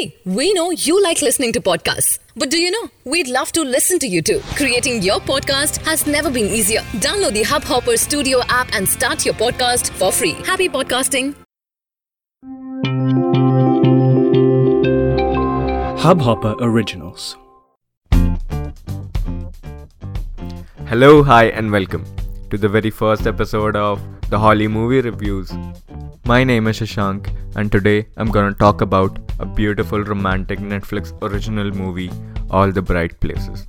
See, we know you like listening to podcasts. But do you know? We'd love to listen to you too. Creating your podcast has never been easier. Download the Hubhopper Studio app and start your podcast for free. Happy podcasting. Hubhopper Originals. Hello, hi, and welcome to the very first episode of the Bolly Movie Reviews. My name is Shashank, and today I'm gonna talk about a beautiful romantic Netflix original movie, All the Bright Places.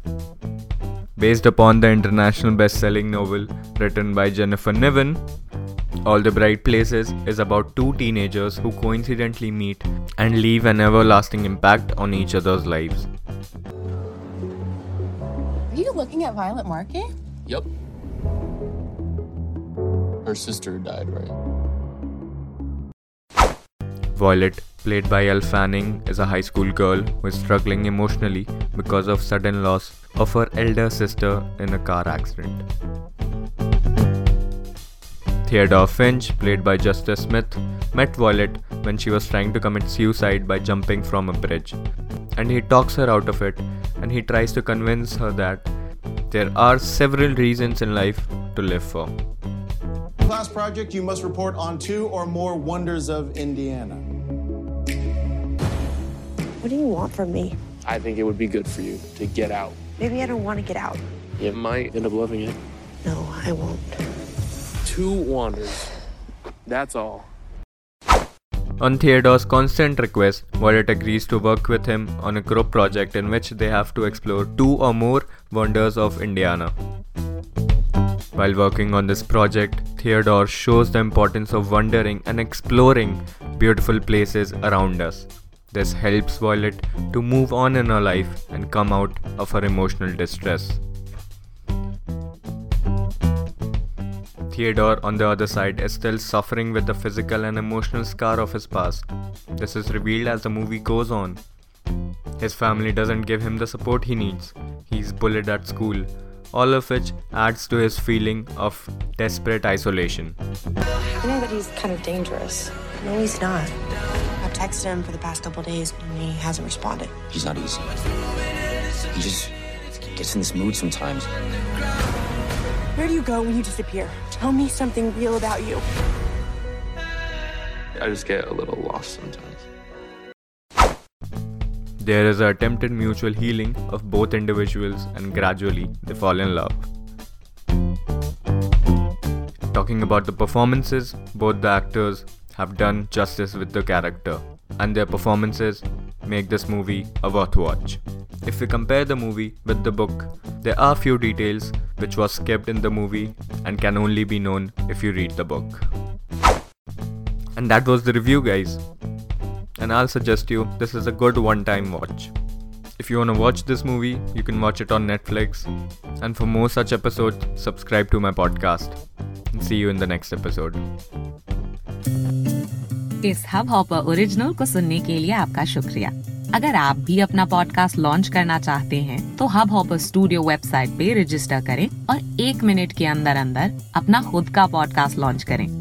Based upon the international best selling novel written by Jennifer Niven, All the Bright Places is about two teenagers who coincidentally meet and leave an everlasting impact on each other's lives. Are you looking at Violet Markey? Yep. Her sister died, right? Violet, played by Elle Fanning, is a high school girl who is struggling emotionally because of sudden loss of her elder sister in a car accident. Theodore Finch, played by Justice Smith, met Violet when she was trying to commit suicide by jumping from a bridge. And he talks her out of it and he tries to convince her that there are several reasons in life to live for. Class project, you must report on two or more wonders of Indiana. What do you want from me? I think it would be good for you to get out. Maybe I don't want to get out. You might end up loving it. No, I won't. Two wonders. That's all. On Theodore's constant request, Violet agrees to work with him on a group project in which they have to explore two or more wonders of Indiana. While working on this project, Theodore shows the importance of wandering and exploring beautiful places around us. This helps Violet to move on in her life and come out of her emotional distress. Theodore, on the other side, is still suffering with the physical and emotional scar of his past. This is revealed as the movie goes on. His family doesn't give him the support he needs. He's bullied at school, all of which adds to his feeling of desperate isolation. You know that he's kind of dangerous. No, he's not. I've texted him for the past couple days and he hasn't responded. He's not easy. He just gets in this mood sometimes. Where do you go when you disappear? Tell me something real about you. I just get a little lost sometimes. There is a attempted mutual healing of both individuals, and gradually they fall in love. Talking about the performances, both the actors have done justice with the character, and their performances make this movie a worth watch. If we compare the movie with the book, there are few details which was skipped in the movie and can only be known if you read the book. And that was the review, guys and I'll suggest you this is a good one time watch. If you want to watch this movie, you can watch it on Netflix. And for more such episodes, subscribe to my podcast. And see you in the next episode. इस hub hopper original को सुनने के लिए आपका शुक्रिया अगर आप भी अपना पॉडकास्ट लॉन्च करना चाहते हैं तो हब हॉपर स्टूडियो वेबसाइट पे रजिस्टर करें और एक मिनट के अंदर अंदर अपना खुद का पॉडकास्ट लॉन्च करें